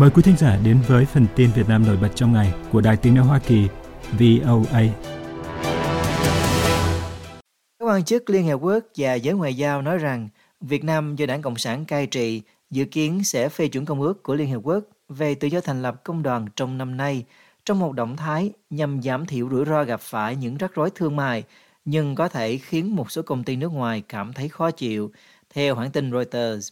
Mời quý thính giả đến với phần tin Việt Nam nổi bật trong ngày của Đài Tiếng nói Hoa Kỳ VOA. Các quan chức Liên Hợp Quốc và giới ngoại giao nói rằng Việt Nam do Đảng Cộng sản cai trị dự kiến sẽ phê chuẩn công ước của Liên Hợp Quốc về tự do thành lập công đoàn trong năm nay trong một động thái nhằm giảm thiểu rủi ro gặp phải những rắc rối thương mại nhưng có thể khiến một số công ty nước ngoài cảm thấy khó chịu, theo hãng tin Reuters.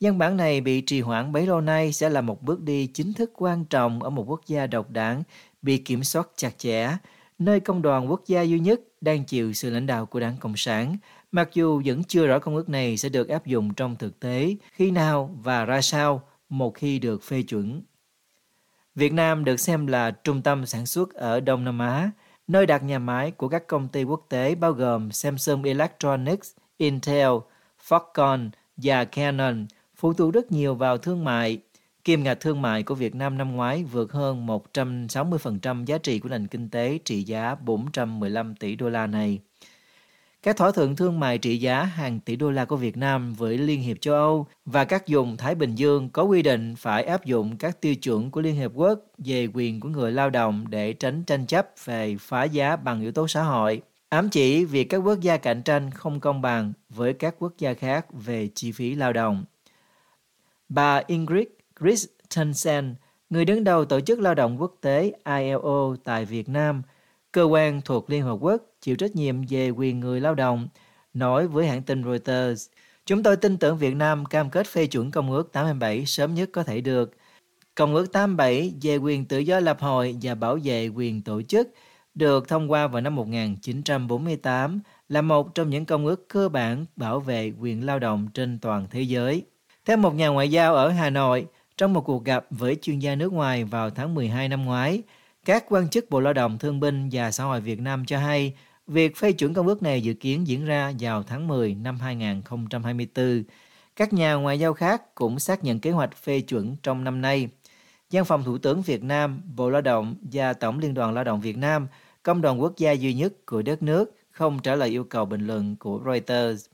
Văn bản này bị trì hoãn bấy lâu nay sẽ là một bước đi chính thức quan trọng ở một quốc gia độc đảng bị kiểm soát chặt chẽ, nơi công đoàn quốc gia duy nhất đang chịu sự lãnh đạo của đảng Cộng sản, mặc dù vẫn chưa rõ công ước này sẽ được áp dụng trong thực tế, khi nào và ra sao một khi được phê chuẩn. Việt Nam được xem là trung tâm sản xuất ở Đông Nam Á, nơi đặt nhà máy của các công ty quốc tế bao gồm Samsung Electronics, Intel, Foxconn và Canon, phụ thuộc rất nhiều vào thương mại. Kim ngạch thương mại của Việt Nam năm ngoái vượt hơn 160% giá trị của nền kinh tế trị giá 415 tỷ đô la này. Các thỏa thuận thương mại trị giá hàng tỷ đô la của Việt Nam với Liên hiệp châu Âu và các vùng Thái Bình Dương có quy định phải áp dụng các tiêu chuẩn của Liên Hiệp Quốc về quyền của người lao động để tránh tranh chấp về phá giá bằng yếu tố xã hội, ám chỉ việc các quốc gia cạnh tranh không công bằng với các quốc gia khác về chi phí lao động. Bà Ingrid Christensen, người đứng đầu Tổ chức Lao động Quốc tế ILO tại Việt Nam, cơ quan thuộc Liên Hợp Quốc chịu trách nhiệm về quyền người lao động, nói với hãng tin Reuters, Chúng tôi tin tưởng Việt Nam cam kết phê chuẩn Công ước 87 sớm nhất có thể được. Công ước 87 về quyền tự do lập hội và bảo vệ quyền tổ chức được thông qua vào năm 1948 là một trong những công ước cơ bản bảo vệ quyền lao động trên toàn thế giới. Theo một nhà ngoại giao ở Hà Nội, trong một cuộc gặp với chuyên gia nước ngoài vào tháng 12 năm ngoái, các quan chức Bộ Lao động Thương binh và Xã hội Việt Nam cho hay việc phê chuẩn công ước này dự kiến diễn ra vào tháng 10 năm 2024. Các nhà ngoại giao khác cũng xác nhận kế hoạch phê chuẩn trong năm nay. Văn phòng Thủ tướng Việt Nam, Bộ Lao động và Tổng Liên đoàn Lao động Việt Nam, công đoàn quốc gia duy nhất của đất nước, không trả lời yêu cầu bình luận của Reuters.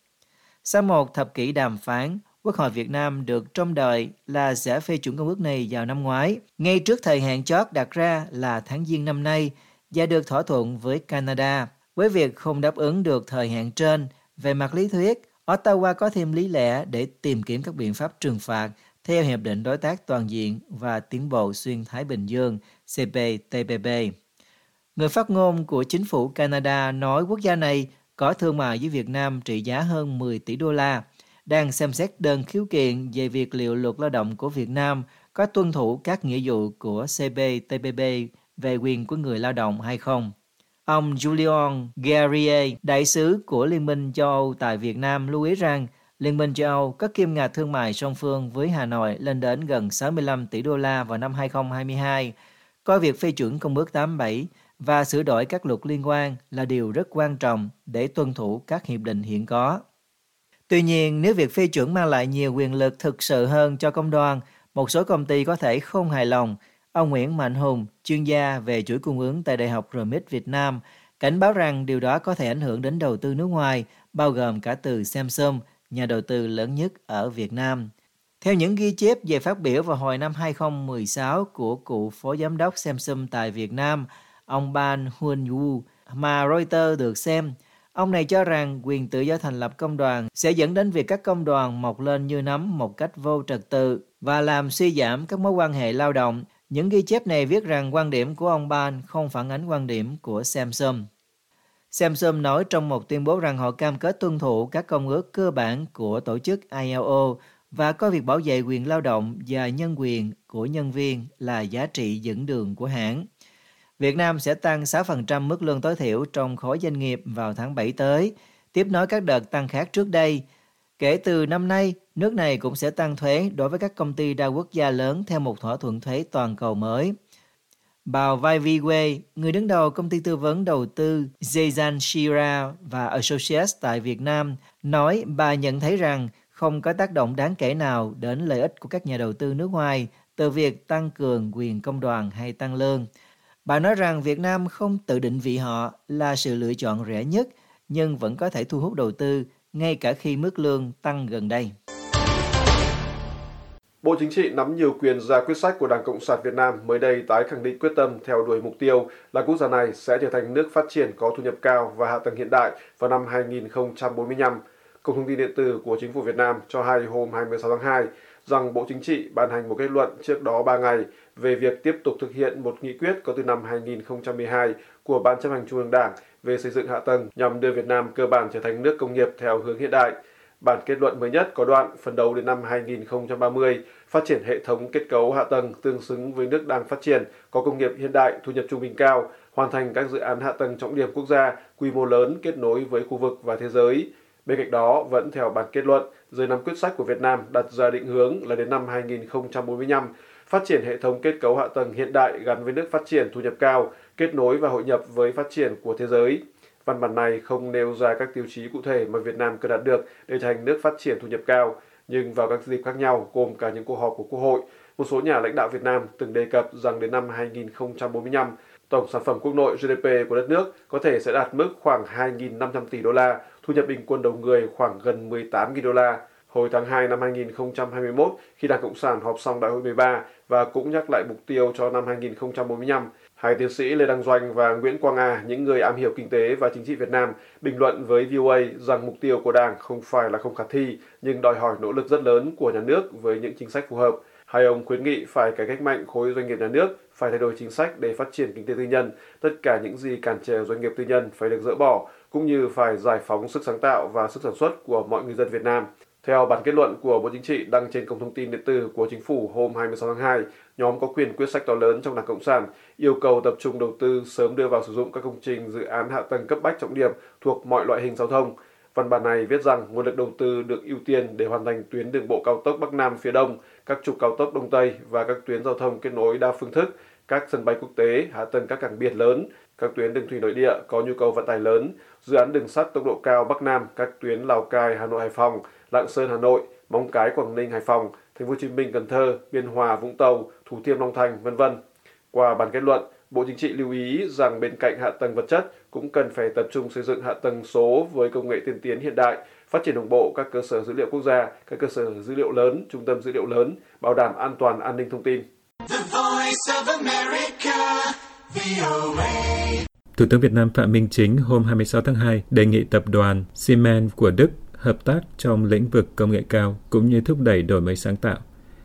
Sau một thập kỷ đàm phán, Quốc hội Việt Nam được trông đợi là sẽ phê chuẩn công ước này vào năm ngoái, ngay trước thời hạn chót đặt ra là tháng Giêng năm nay và được thỏa thuận với Canada. Với việc không đáp ứng được thời hạn trên, về mặt lý thuyết, Ottawa có thêm lý lẽ để tìm kiếm các biện pháp trừng phạt theo Hiệp định Đối tác Toàn diện và Tiến bộ Xuyên Thái Bình Dương CPTPP. Người phát ngôn của chính phủ Canada nói quốc gia này có thương mại với Việt Nam trị giá hơn 10 tỷ đô la, đang xem xét đơn khiếu kiện về việc liệu luật lao động của Việt Nam có tuân thủ các nghĩa vụ của CPTPP về quyền của người lao động hay không. Ông Julian Guerrier, đại sứ của Liên minh châu Âu tại Việt Nam lưu ý rằng Liên minh châu Âu có kim ngạch thương mại song phương với Hà Nội lên đến gần 65 tỷ đô la vào năm 2022, coi việc phê chuẩn Công ước 87 và sửa đổi các luật liên quan là điều rất quan trọng để tuân thủ các hiệp định hiện có. Tuy nhiên, nếu việc phê chuẩn mang lại nhiều quyền lực thực sự hơn cho công đoàn, một số công ty có thể không hài lòng. Ông Nguyễn Mạnh Hùng, chuyên gia về chuỗi cung ứng tại Đại học RMIT Việt Nam, cảnh báo rằng điều đó có thể ảnh hưởng đến đầu tư nước ngoài, bao gồm cả từ Samsung, nhà đầu tư lớn nhất ở Việt Nam. Theo những ghi chép về phát biểu vào hồi năm 2016 của cựu phó giám đốc Samsung tại Việt Nam, ông Ban Huân Wu, mà Reuters được xem, Ông này cho rằng quyền tự do thành lập công đoàn sẽ dẫn đến việc các công đoàn mọc lên như nấm một cách vô trật tự và làm suy giảm các mối quan hệ lao động. Những ghi chép này viết rằng quan điểm của ông Ban không phản ánh quan điểm của Samsung. Samsung nói trong một tuyên bố rằng họ cam kết tuân thủ các công ước cơ bản của tổ chức ILO và coi việc bảo vệ quyền lao động và nhân quyền của nhân viên là giá trị dẫn đường của hãng. Việt Nam sẽ tăng 6% mức lương tối thiểu trong khối doanh nghiệp vào tháng 7 tới, tiếp nối các đợt tăng khác trước đây. Kể từ năm nay, nước này cũng sẽ tăng thuế đối với các công ty đa quốc gia lớn theo một thỏa thuận thuế toàn cầu mới. Bà Vai Viwe, người đứng đầu công ty tư vấn đầu tư Zezan Shira và Associates tại Việt Nam, nói bà nhận thấy rằng không có tác động đáng kể nào đến lợi ích của các nhà đầu tư nước ngoài từ việc tăng cường quyền công đoàn hay tăng lương. Bà nói rằng Việt Nam không tự định vị họ là sự lựa chọn rẻ nhất, nhưng vẫn có thể thu hút đầu tư ngay cả khi mức lương tăng gần đây. Bộ Chính trị nắm nhiều quyền ra quyết sách của Đảng Cộng sản Việt Nam mới đây tái khẳng định quyết tâm theo đuổi mục tiêu là quốc gia này sẽ trở thành nước phát triển có thu nhập cao và hạ tầng hiện đại vào năm 2045. Cổng thông tin điện tử của Chính phủ Việt Nam cho hay hôm 26 tháng 2 rằng Bộ Chính trị ban hành một kết luận trước đó 3 ngày về việc tiếp tục thực hiện một nghị quyết có từ năm 2012 của Ban chấp hành Trung ương Đảng về xây dựng hạ tầng nhằm đưa Việt Nam cơ bản trở thành nước công nghiệp theo hướng hiện đại. Bản kết luận mới nhất có đoạn phấn đấu đến năm 2030 phát triển hệ thống kết cấu hạ tầng tương xứng với nước đang phát triển, có công nghiệp hiện đại, thu nhập trung bình cao, hoàn thành các dự án hạ tầng trọng điểm quốc gia, quy mô lớn kết nối với khu vực và thế giới. Bên cạnh đó, vẫn theo bản kết luận, dưới năm quyết sách của Việt Nam đặt ra định hướng là đến năm 2045, phát triển hệ thống kết cấu hạ tầng hiện đại gắn với nước phát triển thu nhập cao, kết nối và hội nhập với phát triển của thế giới. Văn bản này không nêu ra các tiêu chí cụ thể mà Việt Nam cần đạt được để thành nước phát triển thu nhập cao, nhưng vào các dịp khác nhau gồm cả những cuộc họp của Quốc hội, một số nhà lãnh đạo Việt Nam từng đề cập rằng đến năm 2045, tổng sản phẩm quốc nội GDP của đất nước có thể sẽ đạt mức khoảng 2.500 tỷ đô la, thu nhập bình quân đầu người khoảng gần 18.000 đô la. Hồi tháng 2 năm 2021, khi Đảng Cộng sản họp xong đại hội 13 và cũng nhắc lại mục tiêu cho năm 2045, hai tiến sĩ Lê Đăng Doanh và Nguyễn Quang A, những người am hiểu kinh tế và chính trị Việt Nam, bình luận với VOA rằng mục tiêu của Đảng không phải là không khả thi, nhưng đòi hỏi nỗ lực rất lớn của nhà nước với những chính sách phù hợp. Hai ông khuyến nghị phải cải cách mạnh khối doanh nghiệp nhà nước, phải thay đổi chính sách để phát triển kinh tế tư nhân. Tất cả những gì cản trở doanh nghiệp tư nhân phải được dỡ bỏ, cũng như phải giải phóng sức sáng tạo và sức sản xuất của mọi người dân Việt Nam. Theo bản kết luận của Bộ Chính trị đăng trên cổng thông tin điện tử của Chính phủ hôm 26 tháng 2, nhóm có quyền quyết sách to lớn trong Đảng Cộng sản yêu cầu tập trung đầu tư sớm đưa vào sử dụng các công trình dự án hạ tầng cấp bách trọng điểm thuộc mọi loại hình giao thông. Văn bản này viết rằng nguồn lực đầu tư được ưu tiên để hoàn thành tuyến đường bộ cao tốc Bắc Nam phía Đông, các trục cao tốc Đông Tây và các tuyến giao thông kết nối đa phương thức, các sân bay quốc tế, hạ tầng các cảng biển lớn, các tuyến đường thủy nội địa có nhu cầu vận tải lớn, dự án đường sắt tốc độ cao Bắc Nam, các tuyến Lào Cai, Hà Nội, Hải Phòng, Lạng Sơn, Hà Nội, Móng Cái, Quảng Ninh, Hải Phòng, Thành phố Hồ Chí Minh, Cần Thơ, Biên Hòa, Vũng Tàu, Thủ Thiêm, Long Thành, vân vân. Qua bản kết luận, Bộ Chính trị lưu ý rằng bên cạnh hạ tầng vật chất cũng cần phải tập trung xây dựng hạ tầng số với công nghệ tiên tiến hiện đại, phát triển đồng bộ các cơ sở dữ liệu quốc gia, các cơ sở dữ liệu lớn, trung tâm dữ liệu lớn, bảo đảm an toàn an ninh thông tin. Thủ tướng Việt Nam Phạm Minh Chính hôm 26 tháng 2 đề nghị tập đoàn Siemens của Đức hợp tác trong lĩnh vực công nghệ cao cũng như thúc đẩy đổi mới sáng tạo.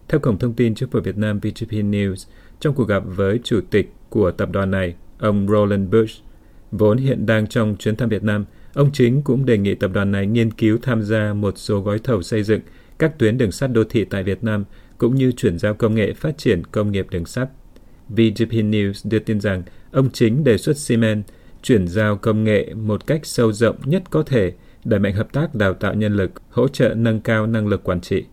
Theo Cổng Thông tin Chính phủ Việt Nam VGP News, trong cuộc gặp với chủ tịch của tập đoàn này, ông Roland Bush, vốn hiện đang trong chuyến thăm Việt Nam, ông Chính cũng đề nghị tập đoàn này nghiên cứu tham gia một số gói thầu xây dựng các tuyến đường sắt đô thị tại Việt Nam cũng như chuyển giao công nghệ phát triển công nghiệp đường sắt. VGP News đưa tin rằng ông Chính đề xuất Siemens chuyển giao công nghệ một cách sâu rộng nhất có thể – đẩy mạnh hợp tác đào tạo nhân lực, hỗ trợ nâng cao năng lực quản trị.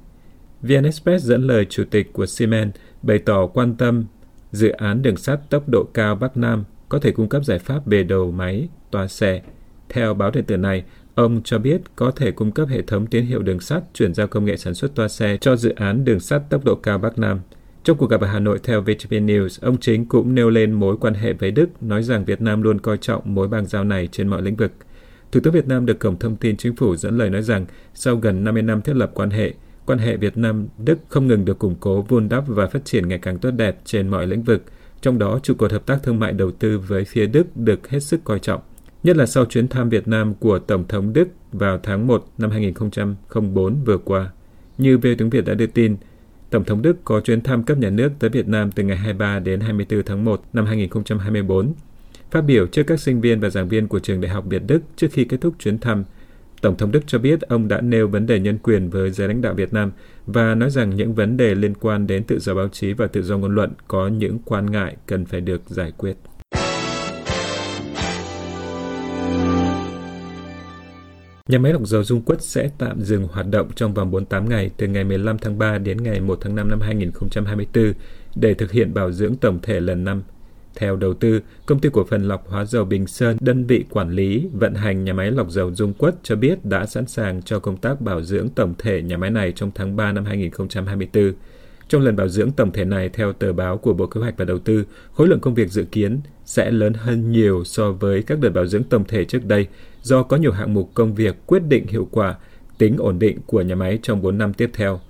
VN Express dẫn lời chủ tịch của Siemens bày tỏ quan tâm dự án đường sắt tốc độ cao Bắc Nam có thể cung cấp giải pháp bề đầu máy, toa xe. Theo báo điện tử này, ông cho biết có thể cung cấp hệ thống tín hiệu đường sắt chuyển giao công nghệ sản xuất toa xe cho dự án đường sắt tốc độ cao Bắc Nam. Trong cuộc gặp ở Hà Nội theo VTV News, ông Chính cũng nêu lên mối quan hệ với Đức, nói rằng Việt Nam luôn coi trọng mối bang giao này trên mọi lĩnh vực – Thủ tướng Việt Nam được Cổng Thông tin Chính phủ dẫn lời nói rằng sau gần 50 năm thiết lập quan hệ, quan hệ Việt Nam-Đức không ngừng được củng cố, vun đắp và phát triển ngày càng tốt đẹp trên mọi lĩnh vực, trong đó trụ cột hợp tác thương mại đầu tư với phía Đức được hết sức coi trọng, nhất là sau chuyến thăm Việt Nam của Tổng thống Đức vào tháng 1 năm 2004 vừa qua. Như về tiếng Việt đã đưa tin, Tổng thống Đức có chuyến thăm cấp nhà nước tới Việt Nam từ ngày 23 đến 24 tháng 1 năm 2024 Phát biểu trước các sinh viên và giảng viên của trường Đại học Việt Đức trước khi kết thúc chuyến thăm, Tổng thống Đức cho biết ông đã nêu vấn đề nhân quyền với giới lãnh đạo Việt Nam và nói rằng những vấn đề liên quan đến tự do báo chí và tự do ngôn luận có những quan ngại cần phải được giải quyết. Nhà máy lọc dầu Dung Quất sẽ tạm dừng hoạt động trong vòng 48 ngày từ ngày 15 tháng 3 đến ngày 1 tháng 5 năm 2024 để thực hiện bảo dưỡng tổng thể lần năm. theo đầu tư, công ty cổ phần lọc hóa dầu Bình Sơn, đơn vị quản lý, vận hành nhà máy lọc dầu Dung Quất cho biết đã sẵn sàng cho công tác bảo dưỡng tổng thể nhà máy này trong tháng 3 năm 2024. Trong lần bảo dưỡng tổng thể này, theo tờ báo của Bộ Kế hoạch và Đầu tư, khối lượng công việc dự kiến sẽ lớn hơn nhiều so với các đợt bảo dưỡng tổng thể trước đây do có nhiều hạng mục công việc quyết định hiệu quả, tính ổn định của nhà máy trong 4 năm tiếp theo.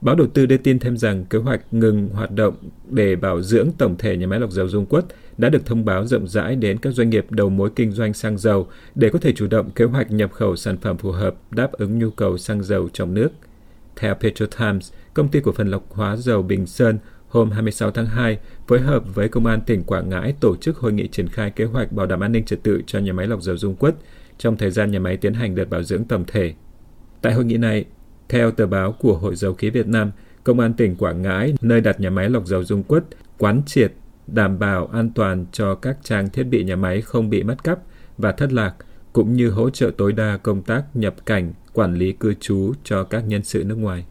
Báo đầu tư đưa tin thêm rằng kế hoạch ngừng hoạt động để bảo dưỡng tổng thể nhà máy lọc dầu Dung Quất đã được thông báo rộng rãi đến các doanh nghiệp đầu mối kinh doanh xăng dầu để có thể chủ động kế hoạch nhập khẩu sản phẩm phù hợp đáp ứng nhu cầu xăng dầu trong nước. Theo Petro Times, công ty cổ phần lọc hóa dầu Bình Sơn hôm 26 tháng 2 phối hợp với Công an tỉnh Quảng Ngãi tổ chức hội nghị triển khai kế hoạch bảo đảm an ninh trật tự cho nhà máy lọc dầu Dung Quất trong thời gian nhà máy tiến hành đợt bảo dưỡng tổng thể. Tại hội nghị này, theo tờ báo của Hội dầu khí Việt Nam, Công an tỉnh Quảng Ngãi, nơi đặt nhà máy lọc dầu Dung Quất, quán triệt đảm bảo an toàn cho các trang thiết bị nhà máy không bị mất cắp và thất lạc, cũng như hỗ trợ tối đa công tác nhập cảnh, quản lý cư trú cho các nhân sự nước ngoài.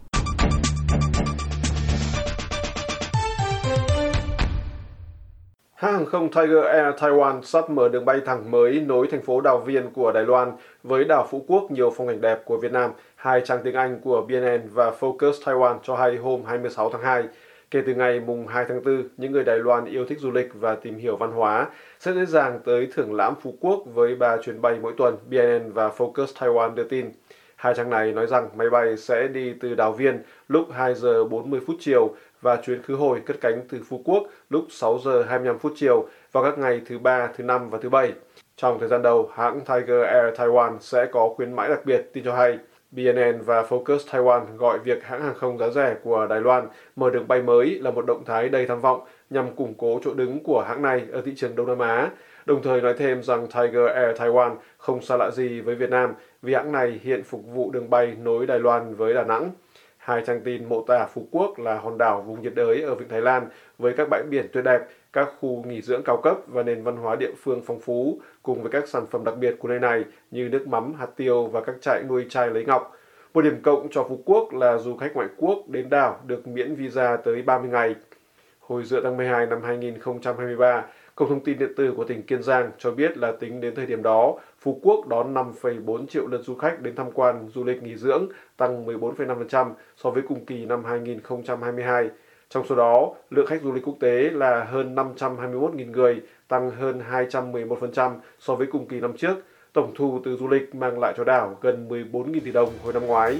Không Tiger Air Taiwan sắp mở đường bay thẳng mới nối thành phố Đào Viên của Đài Loan với đảo Phú Quốc nhiều phong cảnh đẹp của Việt Nam, hai trang tiếng Anh của BNN và Focus Taiwan cho hay hôm 26 tháng 2. Kể từ ngày mùng 2 tháng 4, những người Đài Loan yêu thích du lịch và tìm hiểu văn hóa sẽ dễ dàng tới thưởng lãm Phú Quốc với ba chuyến bay mỗi tuần, BNN và Focus Taiwan đưa tin. Hai trang này nói rằng máy bay sẽ đi từ Đào Viên lúc 2 giờ 40 phút chiều và chuyến khứ hồi cất cánh từ Phú Quốc lúc 6 giờ 25 phút chiều vào các ngày thứ ba, thứ năm và thứ bảy. Trong thời gian đầu, hãng Tiger Air Taiwan sẽ có khuyến mãi đặc biệt, tin cho hay. BNN và Focus Taiwan gọi việc hãng hàng không giá rẻ của Đài Loan mở đường bay mới là một động thái đầy tham vọng nhằm củng cố chỗ đứng của hãng này ở thị trường Đông Nam Á, đồng thời nói thêm rằng Tiger Air Taiwan không xa lạ gì với Việt Nam vì hãng này hiện phục vụ đường bay nối Đài Loan với Đà Nẵng. Hai trang tin mô tả Phú Quốc là hòn đảo vùng nhiệt đới ở Vịnh Thái Lan với các bãi biển tuyệt đẹp, các khu nghỉ dưỡng cao cấp và nền văn hóa địa phương phong phú, cùng với các sản phẩm đặc biệt của nơi này như nước mắm, hạt tiêu và các trại nuôi chai lấy ngọc. Một điểm cộng cho Phú Quốc là du khách ngoại quốc đến đảo được miễn visa tới 30 ngày. Hồi giữa tháng 12 năm 2023, Cổng thông tin điện tử của tỉnh Kiên Giang cho biết là tính đến thời điểm đó, Phú Quốc đón 5,4 triệu lượt du khách đến tham quan du lịch nghỉ dưỡng, tăng 14,5% so với cùng kỳ năm 2022. Trong số đó, lượng khách du lịch quốc tế là hơn 521.000 người, tăng hơn 211% so với cùng kỳ năm trước. Tổng thu từ du lịch mang lại cho đảo gần 14.000 tỷ đồng hồi năm ngoái.